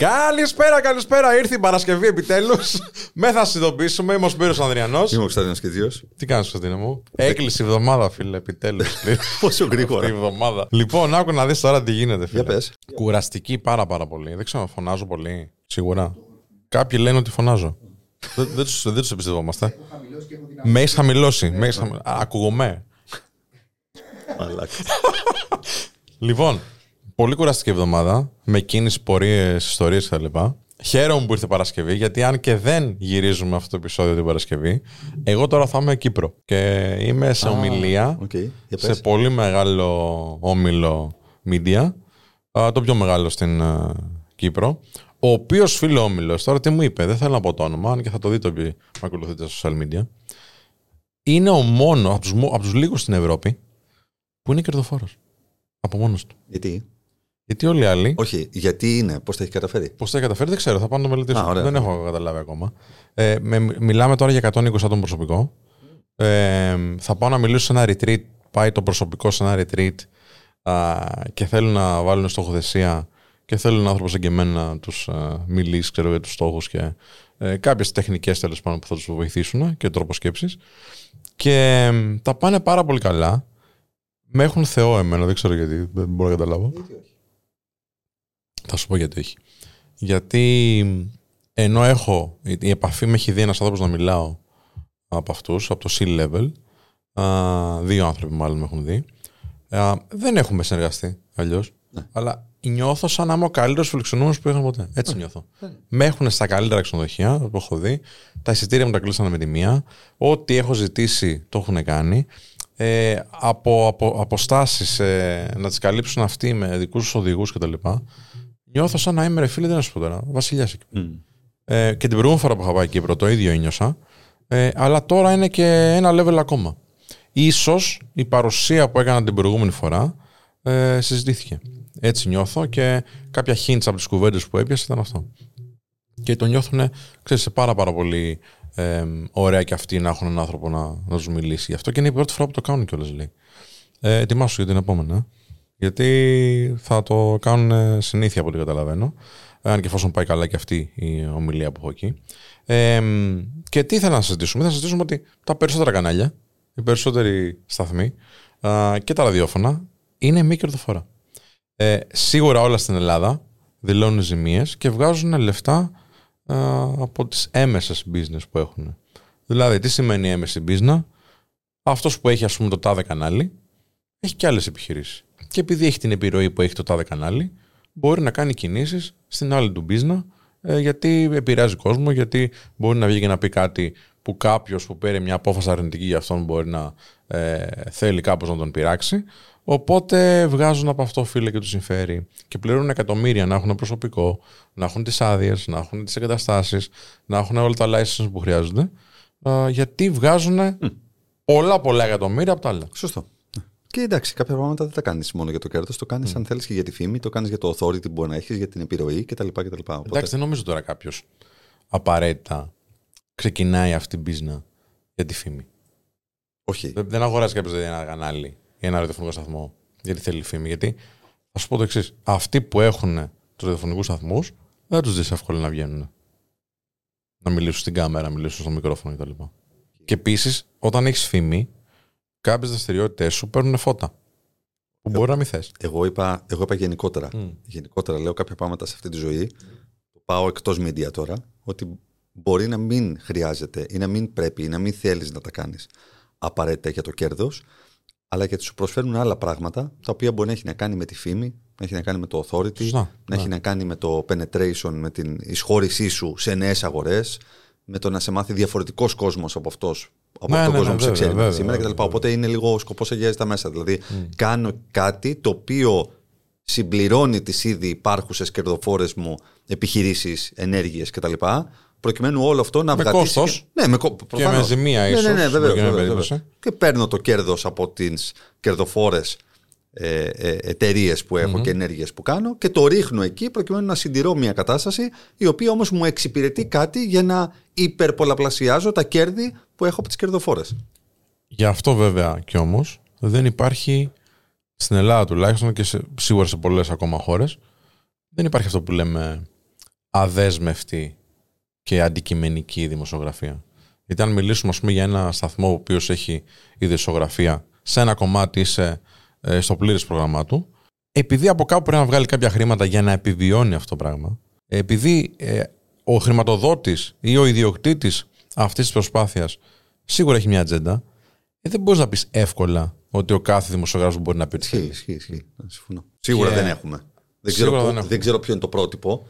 Καλησπέρα, καλησπέρα. Ήρθε η Παρασκευή επιτέλους. Με θα συνειδητοποιήσουμε. Είμαι ο Σπύρος Ανδριανός. Είμαι ο Κωνσταντίνος Κιτζίο. Τι κάνεις, Κωνσταντίνο μου; Έκλεισε η εβδομάδα, φίλε, επιτέλους. Πόσο γρήγορα. Η εβδομάδα. Λοιπόν, άκου να δεις τώρα τι γίνεται, φίλε. Για πες. Κουραστική πάρα πάρα πολύ. Δεν ξέρω, φωνάζω πολύ. Σίγουρα. Κάποιοι λένε ότι φωνάζω. δεν δεν τους, δεν τους εμπιστευόμαστε. Με έχεις χαμηλώσει. Με έχεις χαμηλώσει. Α, Ακούγομαι. Μαλάκα. Λοιπόν, πολύ κουραστική εβδομάδα. Με κίνηση, πορείες, ιστορίες κτλ. Χαίρομαι που ήρθε Παρασκευή, γιατί αν και δεν γυρίζουμε αυτό το επεισόδιο την Παρασκευή, εγώ τώρα θα είμαι Κύπρο. Και είμαι σε ομιλία Οκ, για σε πες. πολύ μεγάλο όμιλο media, α, το πιο μεγάλο στην α, Κύπρο. Ο οποίος φίλο όμιλο, τώρα τι μου είπε, δεν θέλω να πω το όνομα, αν και θα το δείτε όποιοι με ακολουθείτε στα social media. Είναι ο μόνος από τους από τους λίγους στην Ευρώπη που είναι κερδοφόρος. Από μόνος του. Γιατί; Γιατί όλοι οι άλλοι. Όχι, γιατί είναι, πώς τα έχει καταφέρει. Πώς τα έχει καταφέρει, δεν ξέρω, θα πάω να το μελετήσω. Α, ωραία. δεν έχω καταλάβει ακόμα. Ε, με, μιλάμε τώρα για 120 άτομο προσωπικό. Ε, θα πάω να μιλήσω σε ένα retreat. Πάει το προσωπικό σε ένα retreat α, και θέλουν να βάλουν στοχοθεσία και θέλουν άνθρωπος σαν και εμένα να τους μιλήσει ξέρω, για τους στόχους και ε, κάποιες τεχνικές τέλος πάντων που θα τους βοηθήσουν και τρόπος σκέψης. Και ε, τα πάνε πάρα πολύ καλά. Με έχουν θεό εμένα, δεν ξέρω γιατί, δεν μπορώ να καταλάβω. Θα σου πω γιατί όχι. Γιατί ενώ έχω, η επαφή με έχει δει ένας άνθρωπος να μιλάω από αυτούς, από το C-level, α, δύο άνθρωποι μάλλον με έχουν δει, α, δεν έχουμε συνεργαστεί αλλιώς. Ναι. Αλλά νιώθω σαν να είμαι ο καλύτερος φιλοξενούμενος που είχα ποτέ. Έτσι νιώθω. Με έχουν στα καλύτερα ξενοδοχεία που έχω δει. Τα εισιτήρια μου τα κλείσανε με τη μία. Ό,τι έχω ζητήσει το έχουν κάνει. Ε, από, από αποστάσεις ε, να τις καλύψουν αυτοί με δικούς τους οδηγούς κτλ. Νιώθω σαν να είμαι ρε φίλε, δεν να σου πω τώρα. Βασιλιάς εκεί. Μμ. Ε, και την προηγούμενη φορά που είχα πάει Κύπρο το ίδιο ένιωσα. Ε, αλλά τώρα είναι και ένα level ακόμα. Ίσως η παρουσία που έκανα την προηγούμενη φορά ε, συζητήθηκε. Έτσι νιώθω και κάποια hints από τις κουβέντες που έπιασε ήταν αυτό. Και το νιώθουν, ξέρεις, σε πάρα πάρα πολύ ε, ωραία και αυτοί να έχουν έναν άνθρωπο να, να τους μιλήσει. Γι' αυτό και είναι η πρώτη φορά που το κάνουν κιόλας λέει. Ε, ετοιμάσου για την επόμενη. ε. Γιατί θα το κάνουν συνήθεια από ό,τι καταλαβαίνω. Αν και εφόσον πάει καλά και αυτή η ομιλία που έχω εκεί. Ε, και τι ήθελα να συζητήσουμε; Θα συζητήσουμε ότι τα περισσότερα κανάλια, οι περισσότεροι σταθμοί α, και τα ραδιόφωνα είναι μη κερδοφορά. Ε, σίγουρα όλα στην Ελλάδα δηλώνουν ζημίες και βγάζουν λεφτά α, από τις έμεσες business που έχουν. Δηλαδή, τι σημαίνει έμεση business? Αυτός που έχει ας πούμε το τάδε κανάλι έχει και άλλες επιχειρήσεις. Και επειδή έχει την επιρροή που έχει το τάδε κανάλι, μπορεί να κάνει κινήσεις στην άλλη του business, ε, γιατί επηρεάζει κόσμο, γιατί μπορεί να βγει και να πει κάτι που κάποιος που παίρνει μια απόφαση αρνητική για αυτόν μπορεί να ε, θέλει κάπως να τον πειράξει. Οπότε βγάζουν από αυτό φίλε και τους συμφέρει. Και πληρώνουν εκατομμύρια να έχουν προσωπικό, να έχουν τις άδειες, να έχουν τις εγκαταστάσεις, να έχουν όλα τα license που χρειάζονται. ε, γιατί βγάζουν πολλά πολλά εκατομμύρια από τα άλλα. Σωστό. Και εντάξει, κάποια πράγματα δεν τα κάνεις μόνο για το κέρδος. Το κάνεις αν θέλεις και για τη φήμη, το κάνεις για το authority που μπορεί να έχεις, για την επιρροή κτλ. κτλ. Οπότε, Εντάξει, δεν νομίζω τώρα κάποιος απαραίτητα ξεκινάει αυτή την business για τη φήμη. όχι. Δεν, δεν αγοράζει κάποιος ένα κανάλι ή ένα ραδιοφωνικό σταθμό γιατί θέλει φήμη. Γιατί θα σου πω το εξής. Αυτοί που έχουν τους ραδιοφωνικούς σταθμούς δεν τους δεις εύκολα να βγαίνουν. Να μιλήσουν στην κάμερα, να μιλήσουν στο μικρόφωνο κτλ. Και επίσης, όταν έχεις φήμη, κάποιες δραστηριότητες σου παίρνουν φώτα. Που μπορεί να μην θες. Εγώ είπα, εγώ είπα γενικότερα. Γενικότερα λέω κάποια πράγματα σε αυτή τη ζωή. που Πάω εκτός media τώρα. Ότι μπορεί να μην χρειάζεται ή να μην πρέπει ή να μην θέλεις να τα κάνεις απαραίτητα για το κέρδος, αλλά γιατί σου προσφέρουν άλλα πράγματα τα οποία μπορεί να έχει να κάνει με τη φήμη, να έχει να κάνει με το authority, Σωστά, να ναι. έχει να κάνει με το penetration, με την εισχώρησή σου σε νέες αγορές, με το να σε μάθει διαφορετικός κόσμος από αυτός. Από Ναι, τον ναι, κόσμο ναι, που σε βέβαια, ξέρει βέβαια, σήμερα βέβαια, κτλ. Οπότε είναι λίγο ο σκοπό αγιάζει τα μέσα. Δηλαδή, κάνω κάτι το οποίο συμπληρώνει τις ήδη υπάρχουσες κερδοφόρες μου επιχειρήσεις, ενέργειες κτλ. Προκειμένου όλο αυτό να Με βγατήσει. κόστος Και... Ναι, με κο... Και προφανώς. με ζημία Ναι, ίσως. ναι, ναι, βέβαια, βέβαια, βέβαια. Και παίρνω το κέρδος από τις κερδοφόρες ε, ε, εταιρείες που εχω και ενέργειες που κάνω και το ρίχνω εκεί προκειμένου να συντηρώ μια κατάσταση η οποία όμως μου εξυπηρετεί κάτι για να υπερπολαπλασιάζω τα κέρδη που έχω από τις κερδοφόρες. Γι' αυτό βέβαια κι όμως δεν υπάρχει στην Ελλάδα τουλάχιστον και σε, σίγουρα σε πολλές ακόμα χώρες. Δεν υπάρχει αυτό που λέμε αδέσμευτη και αντικειμενική δημοσιογραφία. Γιατί αν μιλήσουμε ας πούμε, για ένα σταθμό ο οποίος έχει η δημοσιογραφία σε ένα κομμάτι είσαι ε, στο πλήρες πρόγραμμά του, επειδή από κάπου πρέπει να βγάλει κάποια χρήματα για να επιβιώνει αυτό το πράγμα, επειδή ε, ο χρηματοδότης ή ο ιδιοκτήτης αυτής της προσπάθειας σίγουρα έχει μια ατζέντα, ε, δεν μπορείς να πεις εύκολα ότι ο κάθε δημοσιογράφος μπορεί να πει ότι Ισχύει, ισχύει, ισχύει. Συμφωνώ. Σίγουρα δεν έχουμε. Δεν ξέρω, Σίγουρα πού- δεν έχουμε. δεν ξέρω ποιο είναι το πρότυπο.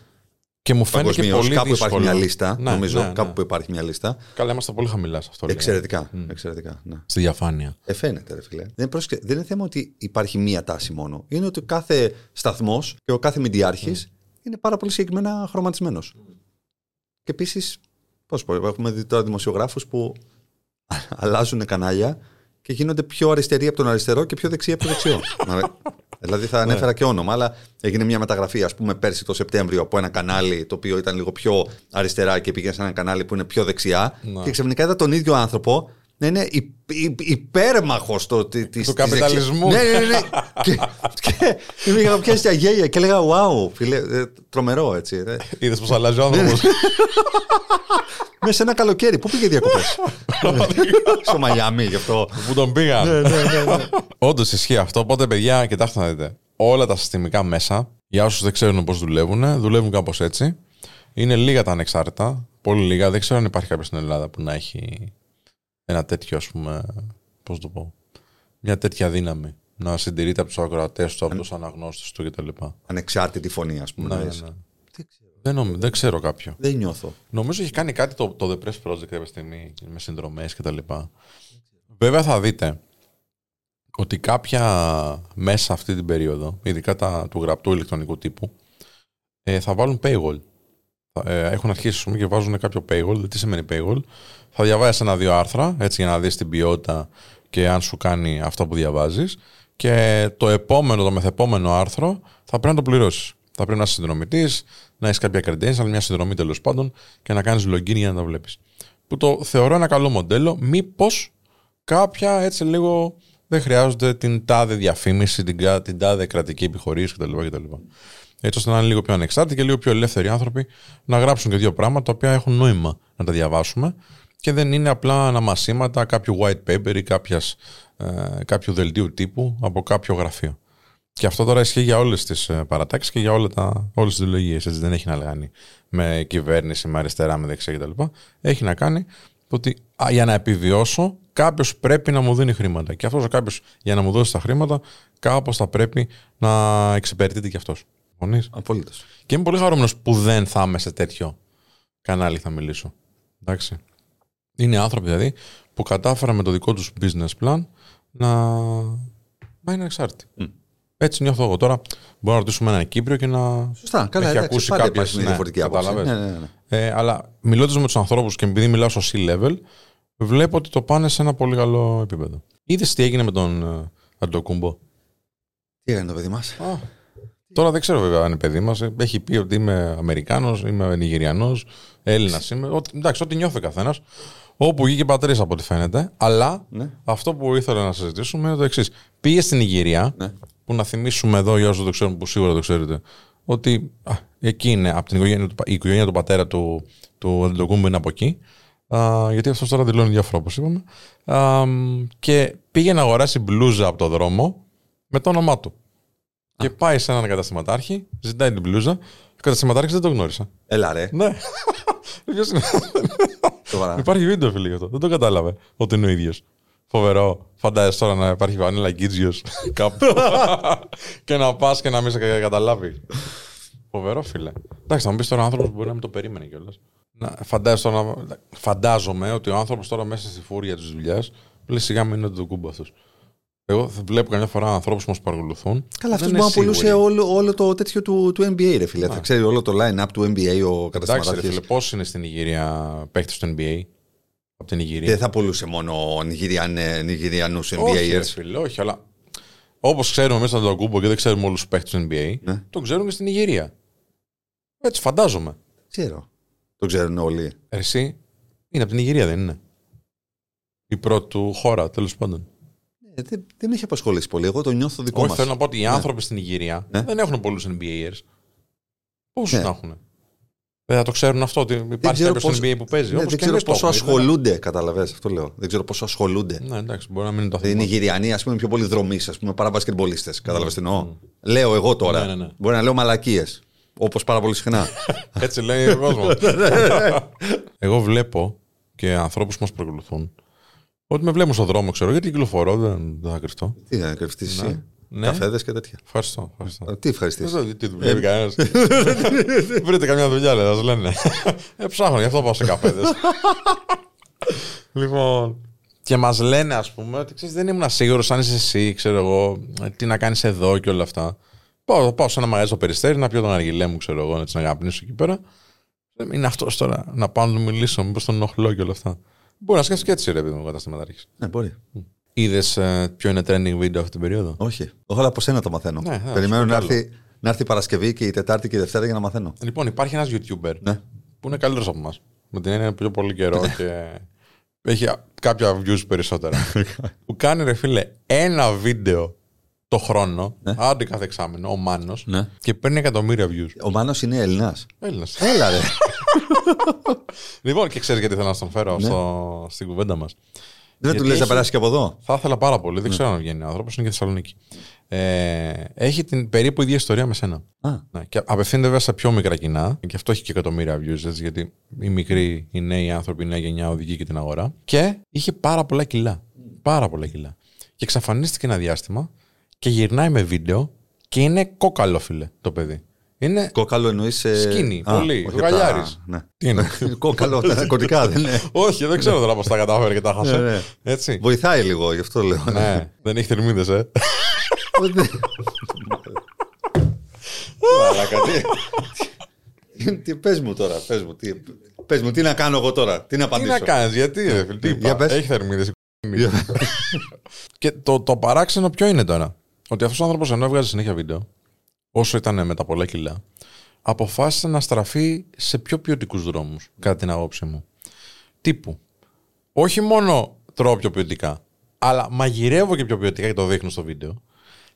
Και μου φαίνεται και Παγκοσμίως, πολύ κάπου δύσκολο. υπάρχει μια λίστα. Ναι, νομίζω ναι, ναι. κάπου που υπάρχει μια λίστα. Καλά, είμαστε πολύ χαμηλά σε αυτό. λέει. Εξαιρετικά. εξαιρετικά ναι. Στη διαφάνεια. Ε, φαίνεται, ρε φίλε. Δεν, πρόσεξε, δεν είναι θέμα ότι υπάρχει μία τάση μόνο. Είναι ότι ο κάθε σταθμός και ο κάθε μηντιάρχης είναι πάρα πολύ συγκεκριμένα χρωματισμένος. Και επίσης, πώς πω, έχουμε δει τώρα δημοσιογράφους που αλλάζουν κανάλια και γίνονται πιο αριστεροί από τον αριστερό και πιο δεξιοί από το δεξιό. Μα, δηλαδή θα ανέφερα και όνομα, αλλά έγινε μια μεταγραφή, ας πούμε, πέρσι το Σεπτέμβριο από ένα κανάλι το οποίο ήταν λίγο πιο αριστερά και πήγε σε ένα κανάλι που είναι πιο δεξιά. Ναι. Και ξαφνικά είδα τον ίδιο άνθρωπο να είναι υ- υ- υπέρμαχος το, τη- της- Του της καπιταλισμού. δεξιάς. Ναι, ναι, ναι. και, και, και με είχα πιάσει τα γέλια και έλεγα wow, φίλε, ε, τρομερό έτσι. ε. Είδες πώ αλλάζει ο άνθρωπο. Ναι, Μέσα σε ένα καλοκαίρι, πού πήγε διακοπές; Στο Μαϊάμι, γι' αυτό. που τον πήγαν. ναι, ναι, ναι. Όντως ισχύει αυτό. Οπότε, παιδιά, κοιτάξτε να δείτε. Όλα τα συστημικά μέσα, για όσους δεν ξέρουν πώς δουλεύουν, δουλεύουν κάπως έτσι. Είναι λίγα τα ανεξάρτητα. Πολύ λίγα. Δεν ξέρω αν υπάρχει κάποιος στην Ελλάδα που να έχει ένα τέτοιο, ας πούμε. Πώς το πω. Μια τέτοια δύναμη. Να συντηρείται από τους ακροατές του, από τους αναγνώστες του κτλ. Ανεξάρτητη φωνή, ας πούμε. Ναι, να ναι, λες. ναι. Δεν ξέρω. Δεν, νομ- δεν ξέρω κάποιο. Δεν νιώθω. Νομίζω έχει κάνει κάτι το, το The Press Project κάποια στιγμή με συνδρομές κτλ. Βέβαια θα δείτε ότι κάποια μέσα αυτή την περίοδο, ειδικά τα του γραπτού ηλεκτρονικού τύπου, ε, θα βάλουν paywall. Θα- Ε, έχουν αρχίσει ας πούμε, και βάζουν κάποιο paywall. Τι σημαίνει paywall. Θα διαβάσεις ένα-δύο άρθρα έτσι για να δεις την ποιότητα και αν σου κάνει αυτό που διαβάζεις και το επόμενο, το μεθεπόμενο άρθρο θα πρέπει να το πληρώσεις. Θα πρέπει να είσαι συνδρομητής, να έχεις κάποια credential, μια συνδρομή τέλος πάντων και να κάνεις login για να τα βλέπεις. Που το θεωρώ ένα καλό μοντέλο. Μήπως κάποια έτσι λίγο δεν χρειάζονται την τάδε διαφήμιση, την, κα- την τάδε κρατική επιχορήγηση κτλ. κτλ. Έτσι ώστε να είναι λίγο πιο ανεξάρτητοι και λίγο πιο ελεύθεροι άνθρωποι να γράψουν και δύο πράγματα τα οποία έχουν νόημα να τα διαβάσουμε και δεν είναι απλά αναμασίματα κάποιου white paper ή κάποιας, ε, κάποιου δελτίου τύπου από κάποιο γραφείο. Και αυτό τώρα ισχύει για όλες τις παρατάξεις και για όλες τις ιδεολογίε. Δεν έχει να κάνει με κυβέρνηση, με αριστερά, με δεξιά κτλ. Έχει να κάνει ότι α, για να επιβιώσω, κάποιος πρέπει να μου δίνει χρήματα. Και αυτός ο κάποιος για να μου δώσει τα χρήματα, κάπως θα πρέπει να εξυπηρετείται κι αυτός. Συμφωνείς; Απολύτω. Και είμαι πολύ χαρούμενος που δεν θα είμαι σε τέτοιο κανάλι θα μιλήσω. Εντάξει. Είναι άνθρωποι δηλαδή που κατάφεραν με το δικό τους business plan να, να είναι εξάρτητοι. Μμ. Έτσι νιώθω εγώ τώρα. Μπορούμε να ρωτήσουμε έναν Κύπριο και να. Σωστά. Καλά, Έχει εντάξει, ακούσει πάντα κάποιες, υπάρχει μια ναι, διαφορετική άποψη. κατάλαβες. Ναι, ναι, ναι. Ε, αλλά μιλώντας με τους ανθρώπους και επειδή μιλάω στο C-level, βλέπω ότι το πάνε σε ένα πολύ καλό επίπεδο. Είδες τι έγινε με τον ε, Αντοκούμπο; Τι έκανε το παιδί μας; Τώρα δεν ξέρω βέβαια αν είναι παιδί μας. Έχει πει ότι είμαι Αμερικάνος, είμαι Νιγηριανός, Έλληνας είμαι. Ό,τι- εντάξει, ό,τι νιώθει ο καθένας. Όπου βγήκε πατρί από ό,τι φαίνεται. Αλλά Ναι. αυτό που ήθελα να συζητήσουμε είναι το εξής. Πήγε στην Νιγηρία, Ναι. που να θυμίσουμε εδώ για όσους δεν το ξέρουν, που σίγουρα το ξέρετε, ότι α, εκεί είναι, από την οικογένεια του, πα- η οικογένεια του πατέρα του, του Αντιτοκούμπου είναι από εκεί. Α, γιατί αυτός τώρα δηλώνει διάφορα, όπως είπαμε. Α, και πήγε να αγοράσει μπλούζα από το δρόμο με το όνομά του. Και πάει σε έναν καταστηματάρχη, ζητάει την μπλούζα. Ο καταστηματάρχη δεν το γνώρισα. Έλα ρε. Ναι. Ποιος είναι; Σοβαρά. Υπάρχει βίντεο, φίλε, γι' αυτό. Δεν το κατάλαβε ότι είναι ο ίδιος. Φοβερό. Φαντάζεσαι τώρα να υπάρχει βανίλα γκίτζιο κάπου. και να πας και να μην σε καταλάβει. Φοβερό, φίλε. Εντάξει, θα μου πεις τώρα άνθρωπος που μπορεί να μην το περίμενε κιόλας. Φαντάζεσαι τώρα, να- φαντάζομαι ότι ο άνθρωπος τώρα μέσα στη φούρια της δουλειάς λέει σιγά μην είναι το κούμπο αυτός. Εγώ θα βλέπω καμιά φορά ανθρώπους που μας παρακολουθούν. Καλά, αυτός δεν μπορεί να είναι πουλούσε σίγουροι. όλο, όλο το τέτοιο του, του NBA, ρε φίλε. Θα ξέρει όλο το line-up του NBA ο Εντάξει, ρε καταστηματάρχη. φίλε, πώς είναι στην Ιγυρία παίχτη του NBA από την Ιγυρία. Δεν θα πουλούσε μόνο Νιγηριανούς Όχι, ρε NBAers. φίλε, όχι, αλλά όπως ξέρουμε εμείς τον Κούμπο και δεν ξέρουμε όλους τους παίχτε του NBA, Ναι. το ξέρουν και στην Ιγυρία. Έτσι φαντάζομαι. Ξέρω. Το ξέρουν όλοι. Εσύ είναι από την Ιγυρία, δεν είναι; Η πρώτη του χώρα, τέλος πάντων. Ε, δεν, δεν με έχει απασχολήσει πολύ. Εγώ το νιώθω δικό Όχι, μας. θέλω να πω ότι οι άνθρωποι στην Ιγυρία Ναι. δεν έχουν πολλούς NBAers. Πόσους Ναι. να έχουν. Δεν θα το ξέρουν αυτό, ότι υπάρχει ξέρω κάποιος στην πώς- NBA που παίζει. Ναι, όπως δεν και ξέρω εμείς το πόσο έχουμε, ασχολούνται, καταλαβες, αυτό λέω. Δεν ξέρω πόσο ασχολούνται. Ναι, εντάξει, μπορεί να μην είναι το Δηλαδή, θέμα. οι Νιγηριανοί, ας πούμε, πιο πολύ δρομή, ας πούμε, παρά μπασκετμπολίστε. Κατάλαβε τι εννοώ. Λέω εγώ τώρα. Ναι, ναι, ναι. Μπορεί να λέω μαλακίες. Όπως πάρα πολύ συχνά. Έτσι λέει ο κόσμος. Εγώ βλέπω και ανθρώπους που μας παρακολουθούν ότι με βλέπουν στον δρόμο, ξέρω γιατί κυκλοφορώ, δεν, δεν θα κρυφτώ. τι να κρυφτείς εσύ; Ναι. Καφέδες και τέτοια. Ευχαριστώ. ευχαριστώ. Ε, Τι ευχαριστείς; Δεν ξέρω τι δουλεύει κανένας. Βρείτε καμιά δουλειά, λέει, θα σου λένε. Ε, ψάχνω, γι' αυτό πάω σε καφέδες. λοιπόν. Και μας λένε, ας πούμε, ότι ξέρεις, δεν ήμουν σίγουρος αν είσαι εσύ, ξέρω εγώ, ε, τι να κάνεις εδώ και όλα αυτά. Πάω, πάω σε ένα μαγαζί στο περιστέρι να πιω τον αργιλέ μου, ξέρω εγώ, έτσι να καπνίσω εκεί πέρα. Δεν Είναι αυτός τώρα να πάω να του μιλήσω, μήπως τον ενοχλώ και όλα αυτά. Μπορεί να σκέφτεσαι και έτσι, ρε παιδί μου, καταστήματα άρχισε. Ναι, μπορεί. Είδες ποιο είναι trending video αυτή την περίοδο; Όχι. Εγώ από σένα το μαθαίνω. Ναι, ναι, Περιμένω σου να πω έρθει, να έρθει η Παρασκευή και η Τετάρτη και η Δευτέρα για να μαθαίνω. Λοιπόν, υπάρχει ένας YouTuber Ναι. που είναι καλύτερος από εμάς. Με την έννοια πιο πολύ καιρό και έχει κάποια views περισσότερα. που κάνει ρε φίλε ένα βίντεο το χρόνο, άντε κάθε εξάμενο, ο Μάνος, Ναι. και παίρνει εκατομμύρια views. Ο Μάνος είναι Έλληνας. Έλληνας. Έλα, ρε. λοιπόν, και ξέρεις γιατί θέλω να στον φέρω στο, στην κουβέντα μας. Δεν του Γιατί λες να έχει- περάσει και από εδώ. Θα ήθελα πάρα πολύ, δεν ξέρω αν βγαίνει ο άνθρωπος, είναι και Θεσσαλονίκη. Ε, έχει την περίπου ίδια ιστορία με σένα. Α, Ναι, και απευθύνεται βέβαια σε πιο μικρά κοινά, και αυτό έχει και εκατομμύρια views, έτσι, γιατί οι μικροί, οι νέοι άνθρωποι, η νέα γενιά οδηγεί και την αγορά. Και είχε πάρα πολλά κιλά. Πάρα πολλά κιλά. Και εξαφανίστηκε ένα διάστημα και γυρνάει με βίντεο και είναι κόκαλο, φίλε, το παιδί. Είναι. κόκαλο εννοείς. Σκίνη, πολύ. όχι Γαλιάρης. από τα- Ναι. Τι είναι; Κόκαλο, τα ναρκωτικά δεν είναι. Όχι, δεν ξέρω τώρα πώς τα κατάφερε και τα χάσε. Ναι, ναι. Έτσι. Βοηθάει λίγο, γι' αυτό λέω. ναι, δεν έχει θερμίδες, ε. Μαλάκα, τι- Τι πες μου τώρα, πες μου, τι, πες μου, τι να κάνω εγώ τώρα, τι να Τι απαντήσω. να κάνεις, γιατί, ρε φίλε, τι Για είπα, πες. έχει θερμίδες. Και το, το παράξενο ποιο είναι τώρα; Ότι αυτός ο άνθρωπος ενώ έβγαζε συνέχεια βίντεο, όσο ήταν με τα πολλά κιλά, αποφάσισε να στραφεί σε πιο ποιοτικούς δρόμους, κατά την άποψή μου. Τύπου. Όχι μόνο τρώω πιο ποιοτικά, αλλά μαγειρεύω και πιο ποιοτικά και το δείχνω στο βίντεο.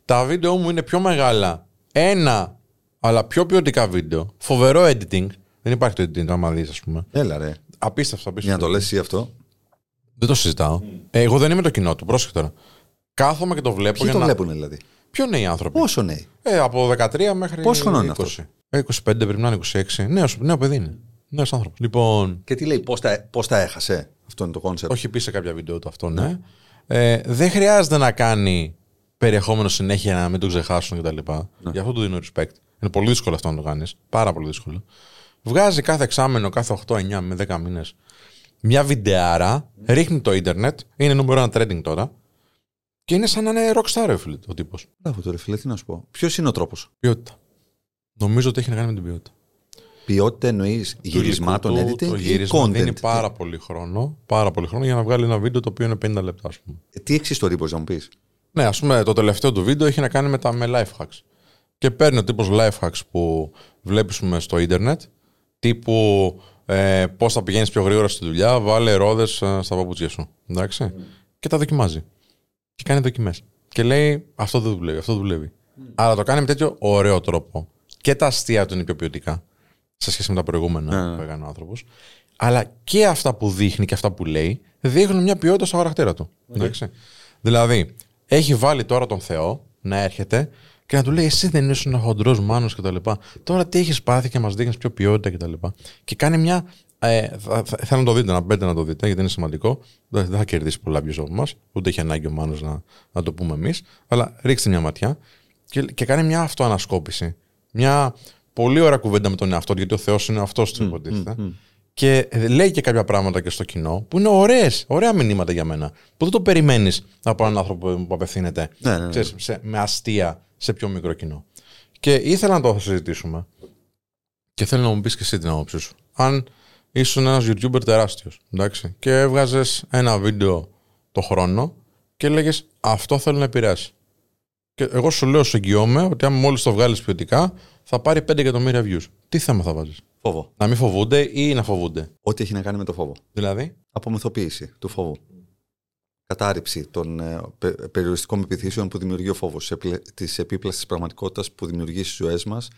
Τα βίντεο μου είναι πιο μεγάλα. Ένα, αλλά πιο ποιοτικά βίντεο. Φοβερό editing. Δεν υπάρχει το editing, άμα δεις, ας πούμε. Έλα ρε, Απίστευτο, απίστευτο. για να το λες εσύ αυτό. Δεν το συζητάω. Ε, εγώ δεν είμαι το κοινό του, πρόσεχε τώρα. Κάθομαι και το βλέπω Ποιοι για το να. βλέπουν δηλαδή; Ποιο είναι οι άνθρωποι; Πόσο νέοι; Ε, από 13 μέχρι. Πόσο χρόνο είναι 20. αυτός; Ε, 25 πρέπει να είναι 26. Νέος, νέο παιδί είναι. Νέος άνθρωπος. Λοιπόν, Και τι λέει, πώς τα, πώς τα έχασε; Αυτό είναι το concept. όχι πει σε κάποια βίντεο του αυτό, ναι. Ε, δεν χρειάζεται να κάνει περιεχόμενο συνέχεια για να μην το ξεχάσουν κτλ. Ναι. Γι' αυτό του δίνω respect. Είναι πολύ δύσκολο αυτό να το κάνεις. Πάρα πολύ δύσκολο. Βγάζει κάθε εξάμενο, κάθε 8, 9 με 10 μήνες μια βιντεάρα, ρίχνει το ίντερνετ, είναι νούμερο ένα trending τώρα. Και είναι σαν να είναι rockstar, ρε φίλε, ο τύπος. Μπράβο τώρα φίλε, τι να σου πω. Ποιος είναι ο τρόπος; Ποιότητα. Νομίζω ότι έχει να κάνει με την ποιότητα. Ποιότητα εννοείς γυρισμάτων, Του υλικού editing του, Το ή γύρισμα content; δίνει πάρα πολύ χρόνο, πάρα πολύ χρόνο για να βγάλει ένα βίντεο το οποίο είναι 50 λεπτά, ας πούμε. Ε, Τι εξιστορεί μπορείς να μου πεις; Ναι, ας πούμε, το τελευταίο του βίντεο έχει να κάνει με, τα, με life hacks. Και παίρνει ο τύπος life hacks που βλέπεις στο ίντερνετ, τύπου ε, πώς θα πηγαίνεις πιο γρήγορα στη δουλειά, βάλε ρόδες στα παπούτσια σου. Εντάξει. Και τα δοκιμάζει. Και κάνει δοκιμές. Και λέει αυτό δεν δουλεύει, αυτό δουλεύει. Αλλά το κάνει με τέτοιο ωραίο τρόπο. Και τα αστεία του είναι πιο ποιοτικά σε σχέση με τα προηγούμενα Ναι. που έκανε ο άνθρωπος. Αλλά και αυτά που δείχνει και αυτά που λέει δείχνουν μια ποιότητα στο χαρακτήρα του. Εντάξει. Δηλαδή, έχει βάλει τώρα τον Θεό να έρχεται και να του λέει: Εσύ δεν ήσουν χοντρός μάνος κτλ. Τώρα τι έχεις πάθει και μας δείχνεις πιο ποιότητα κτλ. Και, και κάνει μια. Ε, θα, θα- θέλω να το δείτε, να μπείτε να το δείτε, γιατί είναι σημαντικό. Δεν, δεν θα κερδίσει πολλά views από εμά, ούτε έχει ανάγκη ο Μάνος να, να το πούμε εμείς. Αλλά ρίξτε μια ματιά και, και κάνει μια αυτοανασκόπηση. Μια πολύ ωραία κουβέντα με τον εαυτό, του, γιατί ο Θεός είναι αυτός του υποτίθεται. Και λέει και κάποια πράγματα και στο κοινό που είναι ωραίες, ωραία μηνύματα για μένα. Που δεν το περιμένεις από έναν άνθρωπο που απευθύνεται Ναι, ναι, ναι. ξέρεις, σε, με αστεία σε πιο μικρό κοινό. Και ήθελα να το συζητήσουμε. Και θέλω να μου πεις και εσύ την άποψή σου. Αν ήσουν ένας YouTuber τεράστιος, εντάξει, και έβγαζες ένα βίντεο το χρόνο και έλεγες Αυτό θέλω να επηρεάσει. Και εγώ σου λέω, σου εγγυώμαι ότι αν μόλις το βγάλεις ποιοτικά, θα πάρει 5 εκατομμύρια views. Τι θέμα θα βάζεις; Φόβο. Να μην φοβούνται ή να φοβούνται; Ό,τι έχει να κάνει με το φόβο. Δηλαδή; Απομυθοποίηση του φόβου. Κατάρριψη των ε, πε- περιοριστικών επιθύσεων που δημιουργεί ο φόβος. Της επίπλασης της πραγματικότητας που δημιουργεί στις ζωές μας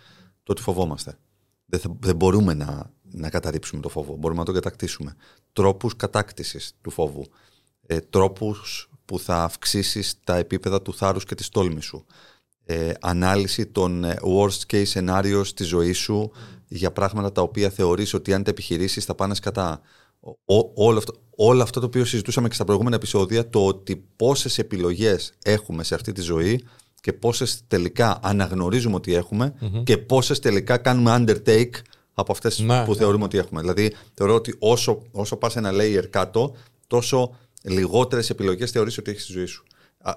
το ότι φοβόμαστε. Δεν, θα- δεν μπορούμε να, να καταρρύψουμε το φόβο. Μπορούμε να τον κατακτήσουμε. Τρόπους κατάκτησης του φόβου. Ε, Τρόπους που θα αυξήσεις τα επίπεδα του θάρρους και της τόλμης σου. Ε, ανάλυση των ε, worst case scenarios στη ζωή σου για πράγματα τα οποία θεωρείς ότι αν τα επιχειρήσεις θα πάνε κατά. Όλο αυτό, όλο αυτό το οποίο συζητούσαμε και στα προηγούμενα επεισόδια, το ότι πόσες επιλογές έχουμε σε αυτή τη ζωή και πόσες τελικά αναγνωρίζουμε ότι εχουμε και πόσες τελικά κάνουμε undertake από αυτές Ναι, που ναι, θεωρούμε ότι έχουμε. Δηλαδή, θεωρώ ότι όσο, όσο πας ένα layer κάτω, τόσο λιγότερες επιλογές θεωρείς ότι έχεις στη ζωή σου. Α,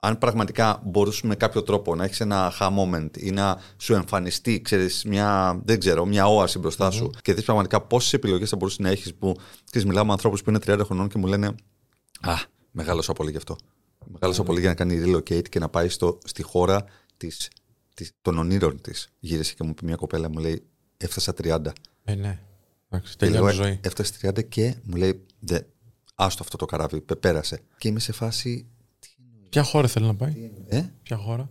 αν πραγματικά μπορούσαμε με κάποιο τρόπο να έχεις ένα aha moment ή να σου εμφανιστεί, ξέρεις, μια, δεν ξέρω, μια όαση μπροστά σου και δεις πραγματικά πόσες επιλογές θα μπορούσες να έχεις που, ξέρεις, μιλάω με ανθρώπους που είναι 30 χρονών και μου λένε «Α, μεγάλωσα πολύ γι' αυτό». Μεγάλωσα πολύ για να κάνει relocate και να πάει στο, στη χώρα της, της, των ονείρων της. Γύρισε και μου πει μια κοπέλα, μου λέει «Έφτασα 30». Ε, ναι. Εντάξει, Και τελειώνει η λέω, ζωή. Έφτασε 30 και μου λέει, «Δε, άστο αυτό το καράβι, πε- πέρασε. Και είμαι σε φάση, Ποια χώρα θέλει να πάει, ε, Ποια χώρα;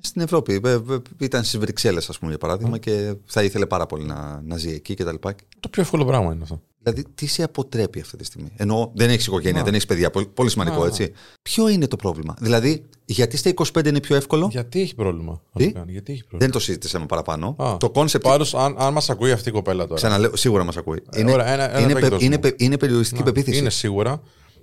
στην Ευρώπη. Ε, ε, Ήταν στις Βρυξέλλες, ας πούμε, για παράδειγμα, και θα ήθελε πάρα πολύ να, να ζει εκεί κτλ. Το πιο εύκολο πράγμα είναι αυτό. Δηλαδή, τι σε αποτρέπει αυτή τη στιγμή; Ενώ δεν έχεις οικογένεια, δεν έχεις παιδιά. Πολύ, πολύ σημαντικό, Α. έτσι. Ποιο είναι το πρόβλημα; Δηλαδή, γιατί στα 25 είναι πιο εύκολο; Γιατί έχει πρόβλημα. να Τι; το κάνει, Γιατί έχει πρόβλημα; Δεν το συζήτησαμε παραπάνω. Α. Το concept. Πάντως, αν, αν μας ακούει αυτή η κοπέλα τώρα. Ξαναλέω, σίγουρα μας ακούει. Ε, ωραία, ένα- ένα είναι, το πε- εκδός είναι, μου. πε- είναι περιοριστική πεποίθηση. Είναι σίγουρα.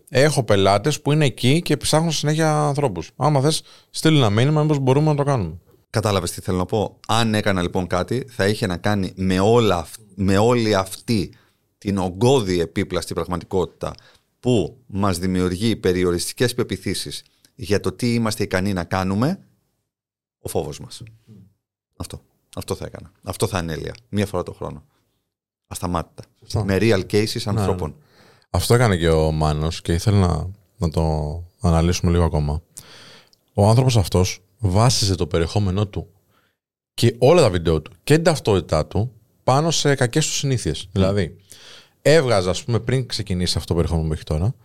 Έχω πελάτες που είναι εκεί και ψάχνουν συνέχεια ανθρώπους. Άμα θες, στείλει ένα μήνυμα, μήπως μπορούμε να το κάνουμε. Κατάλαβες τι θέλω να πω; Αν έκανα λοιπόν κάτι, θα είχε να κάνει με, όλα, αυ- με όλη αυτή την ογκώδη επίπλαστη πραγματικότητα που μας δημιουργεί περιοριστικές πεπιθήσεις για το τι είμαστε ικανοί να κάνουμε, ο φόβος μας. Αυτό. Αυτό θα έκανα. Αυτό θα ανέλυα. Μία φορά το χρόνο. Ασταμάτητα. Σωστά. Με real cases ανθρώπων. Αυτό έκανε και ο Μάνος και ήθελα να, να το αναλύσουμε λίγο ακόμα. Ο άνθρωπος αυτός βάσιζε το περιεχόμενό του και όλα τα βίντεο του και την ταυτότητά του πάνω σε κακές του συνήθειες. Δηλαδή, έβγαζε, ας πούμε, πριν ξεκινήσει αυτό το περιεχόμενο που έχει τώρα,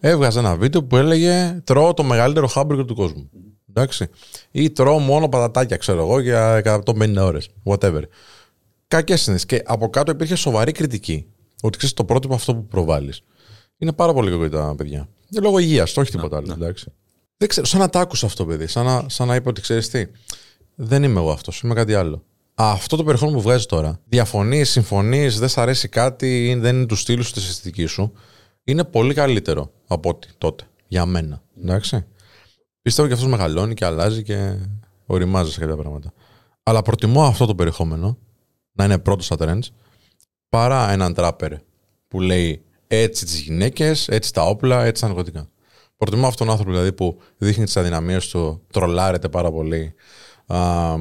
έβγαζε ένα βίντεο που έλεγε Τρώω το μεγαλύτερο χάμπουργκερ του κόσμου. Εντάξει. Ή τρώω μόνο πατατάκια, ξέρω εγώ, για 150 ώρες. Whatever. Κακές συνήθειες. Και από κάτω υπήρχε σοβαρή κριτική. Ότι ξέρεις το πρότυπο αυτό που προβάλλεις. Είναι πάρα πολύ κακό για τα παιδιά. Είναι λόγω υγείας, όχι τίποτα άλλο. Εντάξει. Δεν ξέρω, σαν να τα άκουσα αυτό, παιδί. Σαν να, σαν να είπε ότι ξέρεις τι. Δεν είμαι εγώ αυτός, είμαι κάτι άλλο. Αυτό το περιεχόμενο που βγάζει τώρα, διαφωνείς, συμφωνείς, δεν σ' αρέσει κάτι ή δεν είναι του στήλου σου, της αισθητικής σου, είναι πολύ καλύτερο από ό,τι τότε. Για μένα. Εντάξει. Πιστεύω και αυτός μεγαλώνει και αλλάζει και οριμάζει σε κάποια πράγματα. Αλλά προτιμώ αυτό το περιεχόμενο να είναι πρώτο στα trends παρά έναν τράπερ που λέει έτσι τις γυναίκες, έτσι τα όπλα, έτσι τα ναρκωτικά. Προτιμώ αυτόν τον άνθρωπο δηλαδή που δείχνει τις αδυναμίες του, τρολάρεται πάρα πολύ, α,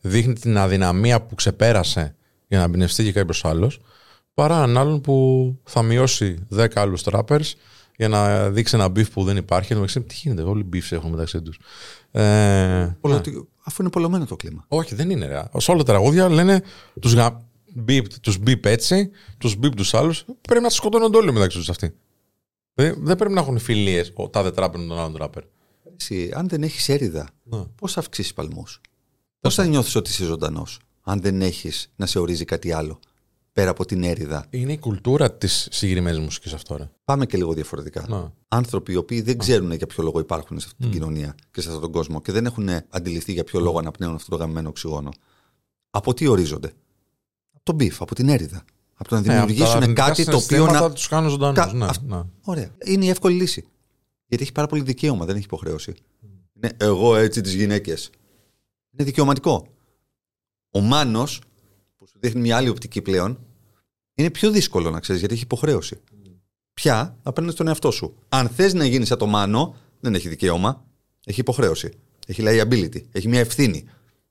δείχνει την αδυναμία που ξεπέρασε για να εμπνευστεί και κάποιος άλλος, παρά έναν άλλον που θα μειώσει 10 άλλους τράπερς για να δείξει ένα beef που δεν υπάρχει. Εν τω μεταξύ, Τι γίνεται, όλοι beefs έχουν μεταξύ τους. Ε, Πολλο- ναι. Αφού είναι πολωμένο το κλίμα. Όχι, δεν είναι. Ρε. Σε όλα τα τραγούδια λένε τους γα... beep, τους beep έτσι, τους beep τους άλλους. Πρέπει να τους σκοτώνονται όλοι μεταξύ τους αυτοί. Δεν, δεν πρέπει να έχουν φιλίες ο τάδε τράπερ με τον άλλον τράπερ. Εσύ, αν δεν έχεις έριδα, Ναι. πώς θα αυξήσεις παλμούς; Πώς θα νιώθεις ότι είσαι ζωντανός, αν δεν έχεις να σε ορίζει κάτι άλλο πέρα από την έριδα; Είναι η κουλτούρα της συγκεκριμένης μουσικής αυτό. Ρε. Πάμε και λίγο διαφορετικά. Ναι. Άνθρωποι οι οποίοι δεν ξέρουν για ποιο λόγο υπάρχουν σε αυτή την κοινωνία και σε αυτόν τον κόσμο και δεν έχουν αντιληφθεί για ποιο λόγο αναπνέουν αυτό το γαμημένο οξυγόνο. Από τι ορίζονται, Από τον beef, από την έριδα. Από το να δημιουργήσουν κάτι το οποίο να. τους κάνουν ζωντανούς. Κα- Ναι, αυ- ναι. Ωραία. Είναι η εύκολη λύση. Γιατί έχει πάρα πολύ δικαίωμα, δεν έχει υποχρέωση. Είναι εγώ έτσι τις γυναίκες. Είναι δικαιωματικό. Ο Μάνος, που σου δείχνει μια άλλη οπτική πλέον, είναι πιο δύσκολο να ξέρεις γιατί έχει υποχρέωση. Πια απέναντι στον εαυτό σου. Αν θες να γίνεις σαν το Μάνο, δεν έχει δικαίωμα. Έχει υποχρέωση. Έχει liability. Έχει μια ευθύνη.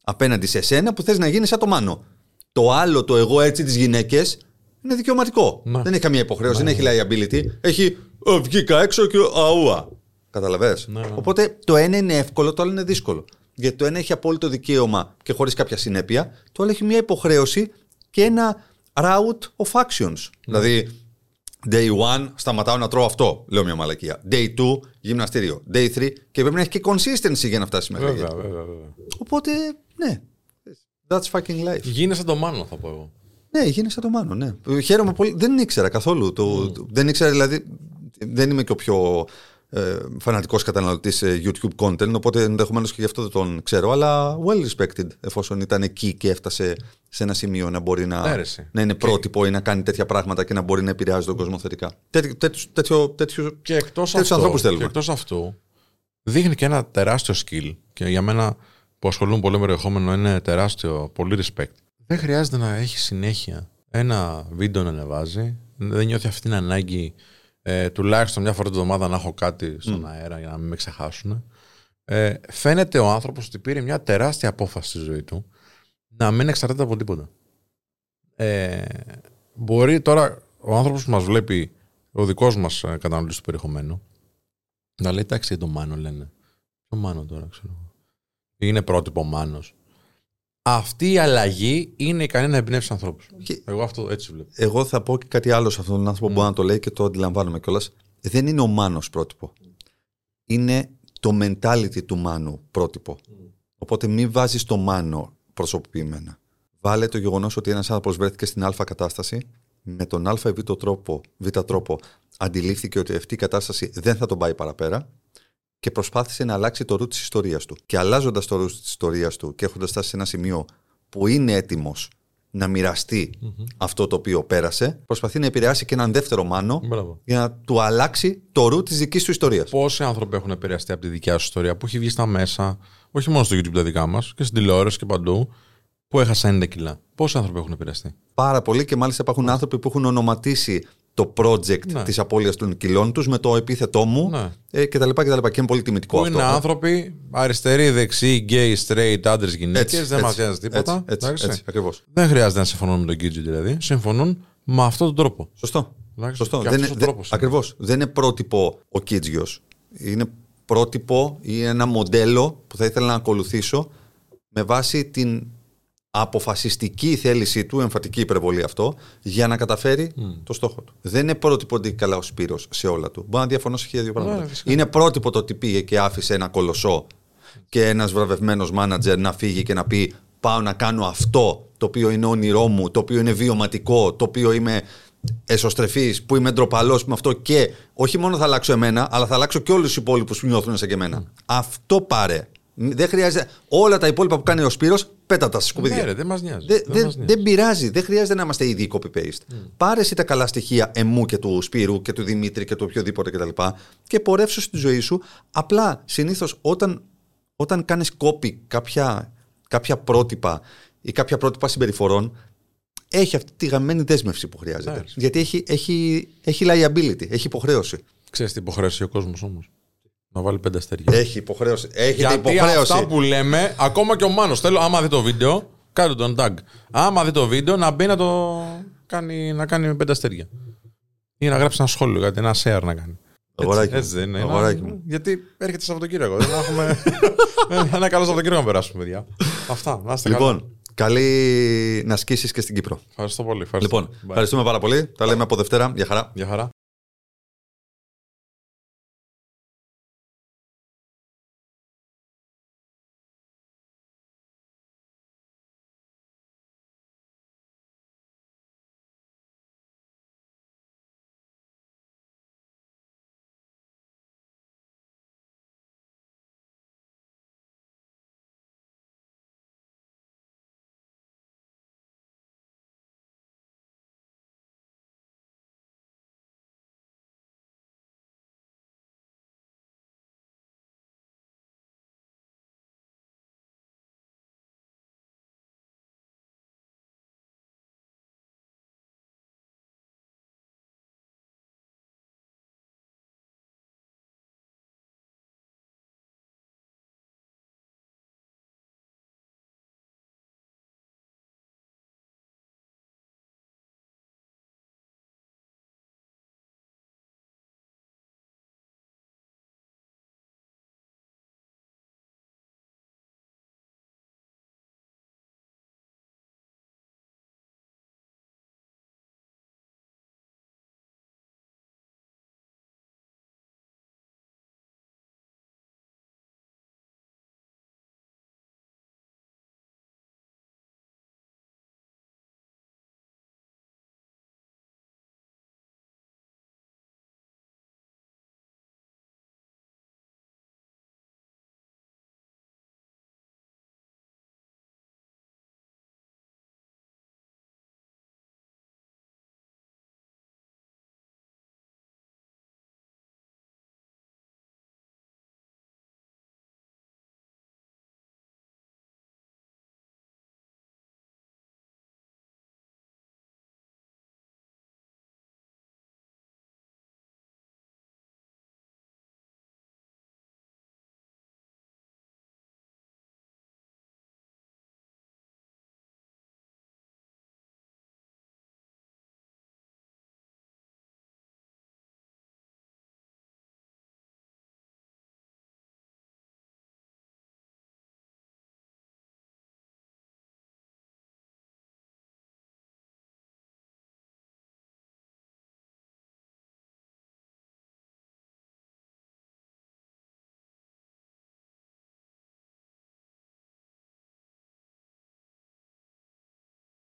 Απέναντι σε σένα που θες να γίνεις σαν το Μάνο. Το άλλο, το εγώ έτσι τις γυναίκες, είναι δικαιωματικό. Ναι. Δεν έχει καμία υποχρέωση, δεν έχει liability. Έχει «Ε, βγήκα έξω και αούα. Καταλαβέ. Ναι, ναι. Οπότε το ένα είναι εύκολο, το άλλο είναι δύσκολο. Γιατί το ένα έχει απόλυτο δικαίωμα και χωρίς κάποια συνέπεια, το άλλο έχει μια υποχρέωση και ένα route of actions. Δηλαδή, day one σταματάω να τρώω αυτό, λέω μια μαλακία. Day 2 γυμναστήριο. Day 3 και πρέπει να έχει και consistency για να φτάσει μέχρι εκεί. Βέβαια, βέβαια, βέβαια. Οπότε, ναι. That's fucking life. Γίνε σαν το μάνο, θα πω εγώ. Ναι, γίνεσαι το Μάνο, ναι. Χαίρομαι πολύ. Δεν ήξερα καθόλου. Το, το- δεν ήξερα, δηλαδή. Δεν είμαι και ο πιο ε, φανατικός καταναλωτής YouTube content, οπότε ενδεχομένως και γι' αυτό δεν τον ξέρω. Αλλά well respected, εφόσον ήταν εκεί και έφτασε σε ένα σημείο να μπορεί να, Ναι, ρε, εσύ. να είναι πρότυπο ή να κάνει τέτοια πράγματα και να μπορεί να επηρεάζει τον κόσμο θετικά. Τέτοιο, τέτοιο, τέτοιο, τέτοιο, Και εκτός τέτοιους αυτού, ανθρώπους θέλουμε. και εκτός αυτού, δείχνει και ένα τεράστιο skill και για μένα που ασχολούν πολύ με περιεχόμενο είναι τεράστιο, πολύ respect. Δεν χρειάζεται να έχει συνέχεια ένα βίντεο να ανεβάζει. Δεν νιώθει αυτή την ανάγκη ε, τουλάχιστον μια φορά την εβδομάδα να έχω κάτι στον αέρα για να μην με ξεχάσουν. Ε, φαίνεται ο άνθρωπος ότι πήρε μια τεράστια απόφαση στη ζωή του να μην εξαρτάται από τίποτα. Ε, μπορεί τώρα ο άνθρωπος που μας βλέπει, ο δικός μας ε, καταναλωτής του περιεχομένου, να λέει εντάξει για τον Μάνο λένε. Ποιο Μάνο τώρα ξέρω. εγώ. Είναι πρότυπο Μάνος. Αυτή η αλλαγή είναι ικανή να εμπνεύσει ανθρώπους. Και- Εγώ αυτό έτσι βλέπω. Εγώ θα πω και κάτι άλλο σε αυτόν τον άνθρωπο που μπορεί να το λέει και το αντιλαμβάνομαι κιόλας. Δεν είναι ο Μάνος πρότυπο. Είναι το mentality του Μάνου πρότυπο. Οπότε μην βάζεις το Μάνο προσωποποιημένα. Βάλε το γεγονός ότι ένας άνθρωπος βρέθηκε στην α κατάσταση με τον α ή β τρόπο, β τρόπο αντιλήφθηκε ότι αυτή η κατάσταση δεν θα τον πάει παραπέρα και προσπάθησε να αλλάξει το ρου της ιστορίας του. Και αλλάζοντας το ρου της ιστορίας του και έχοντας φτάσει σε ένα σημείο που είναι έτοιμος να μοιραστεί αυτό το οποίο πέρασε, προσπαθεί να επηρεάσει και έναν δεύτερο μάνο Μπράβο. για να του αλλάξει το ρου της δικής του ιστορίας. Πόσοι άνθρωποι έχουν επηρεαστεί από τη δικιά σου ιστορία που έχει βγει στα μέσα, όχι μόνο στο YouTube τα δικά μας, και στην τηλεόραση και παντού, που έχασαν 90 κιλά. Πόσοι άνθρωποι έχουν επηρεαστεί; Πάρα πολύ και μάλιστα υπάρχουν άνθρωποι που έχουν ονοματίσει το project Ναι. της απώλειας των κιλών τους με το επίθετό μου Ναι. ε, και τα λοιπά και τα λοιπά. Και είναι πολύ τιμητικό Που αυτό. είναι άνθρωποι αριστεροί, δεξιοί, γκέι, straight, άντρες, γυναίκες, Έτσι, δεν μας έτσι, νοιάζει τίποτα. Έτσι, έτσι, εντάξει. έτσι, ακριβώς. Δεν χρειάζεται να συμφωνούν με τον Κίτζι δηλαδή. Συμφωνούν με αυτόν τον τρόπο. Σωστό. Εντάξει, Σωστό. και Δεν αυτός είναι, ο δεν, τρόπος είναι. ακριβώς. Δεν είναι πρότυπο ο Κίτζιος. Είναι πρότυπο ή ένα μοντέλο που θα ήθελα να ακολουθήσω με βάση την αποφασιστική θέλησή του, εμφατική υπερβολή αυτό, για να καταφέρει το στόχο του. Δεν είναι πρότυπο ότι καλά ο Σπύρος σε όλα του. Μπορεί να διαφωνώ σε χίλια δύο πράγματα. Ναι, φυσικά. είναι πρότυπο το ότι πήγε και άφησε ένα κολοσσό και ένας βραβευμένος μάνατζερ να φύγει και να πει πάω να κάνω αυτό το οποίο είναι όνειρό μου, το οποίο είναι βιωματικό, το οποίο είμαι εσωστρεφής, που είμαι ντροπαλός με αυτό και όχι μόνο θα αλλάξω εμένα, αλλά θα αλλάξω και όλους τους υπόλοιπους που νιώθουν σαν και εμένα. Αυτό πάρε. Δεν χρειάζεται. Όλα τα υπόλοιπα που κάνει ο Σπύρος, πέτα τα στα σκουπίδια. Ναι, ρε, δεν μας νοιάζει. Δε- Δεν δεν- μας νοιάζει. δεν πειράζει. Δεν χρειάζεται να είμαστε ήδη copy-paste. Πάρε εσύ τα καλά στοιχεία εμού και του Σπύρου και του Δημήτρη και του οποιοδήποτε κτλ. Και, και πορεύσου στη ζωή σου. Απλά συνήθως όταν, όταν κάνεις copy κάποια, κάποια πρότυπα ή κάποια πρότυπα συμπεριφορών, έχει αυτή τη γαμμένη δέσμευση που χρειάζεται. Εντάξει. Γιατί έχει, έχει, έχει liability, έχει υποχρέωση. Ξέρεις τι υποχρέωσε ο κόσμος όμως. Να βάλει πέντε αστέρια. Έχει υποχρέωση. Έχετε Γιατί υποχρέωση. αυτά που λέμε, ακόμα και ο Μάνος, θέλω, άμα δει το βίντεο, κάτω τον tag. Άμα δει το βίντεο, να μπει να το κάνει, να κάνει με πέντε αστέρια. Ή να γράψει ένα σχόλιο, κάτι, ένα share να κάνει. Αγοράκι έτσι, μου. έτσι δεν είναι. Αγοράκι Να- μου. Γιατί έρχεται Σαββατοκύριακο. Δεν έχουμε ένα καλό Σαββατοκύριακο να περάσουμε, παιδιά. Αυτά. Να είστε καλά. Λοιπόν, καλή να σκίσεις και στην Κύπρο. Ευχαριστώ πολύ. Ευχαριστώ. Λοιπόν, Bye. ευχαριστούμε πάρα πολύ. Τα λέμε από Δευτέρα. Γεια χαρά. Γεια χαρά.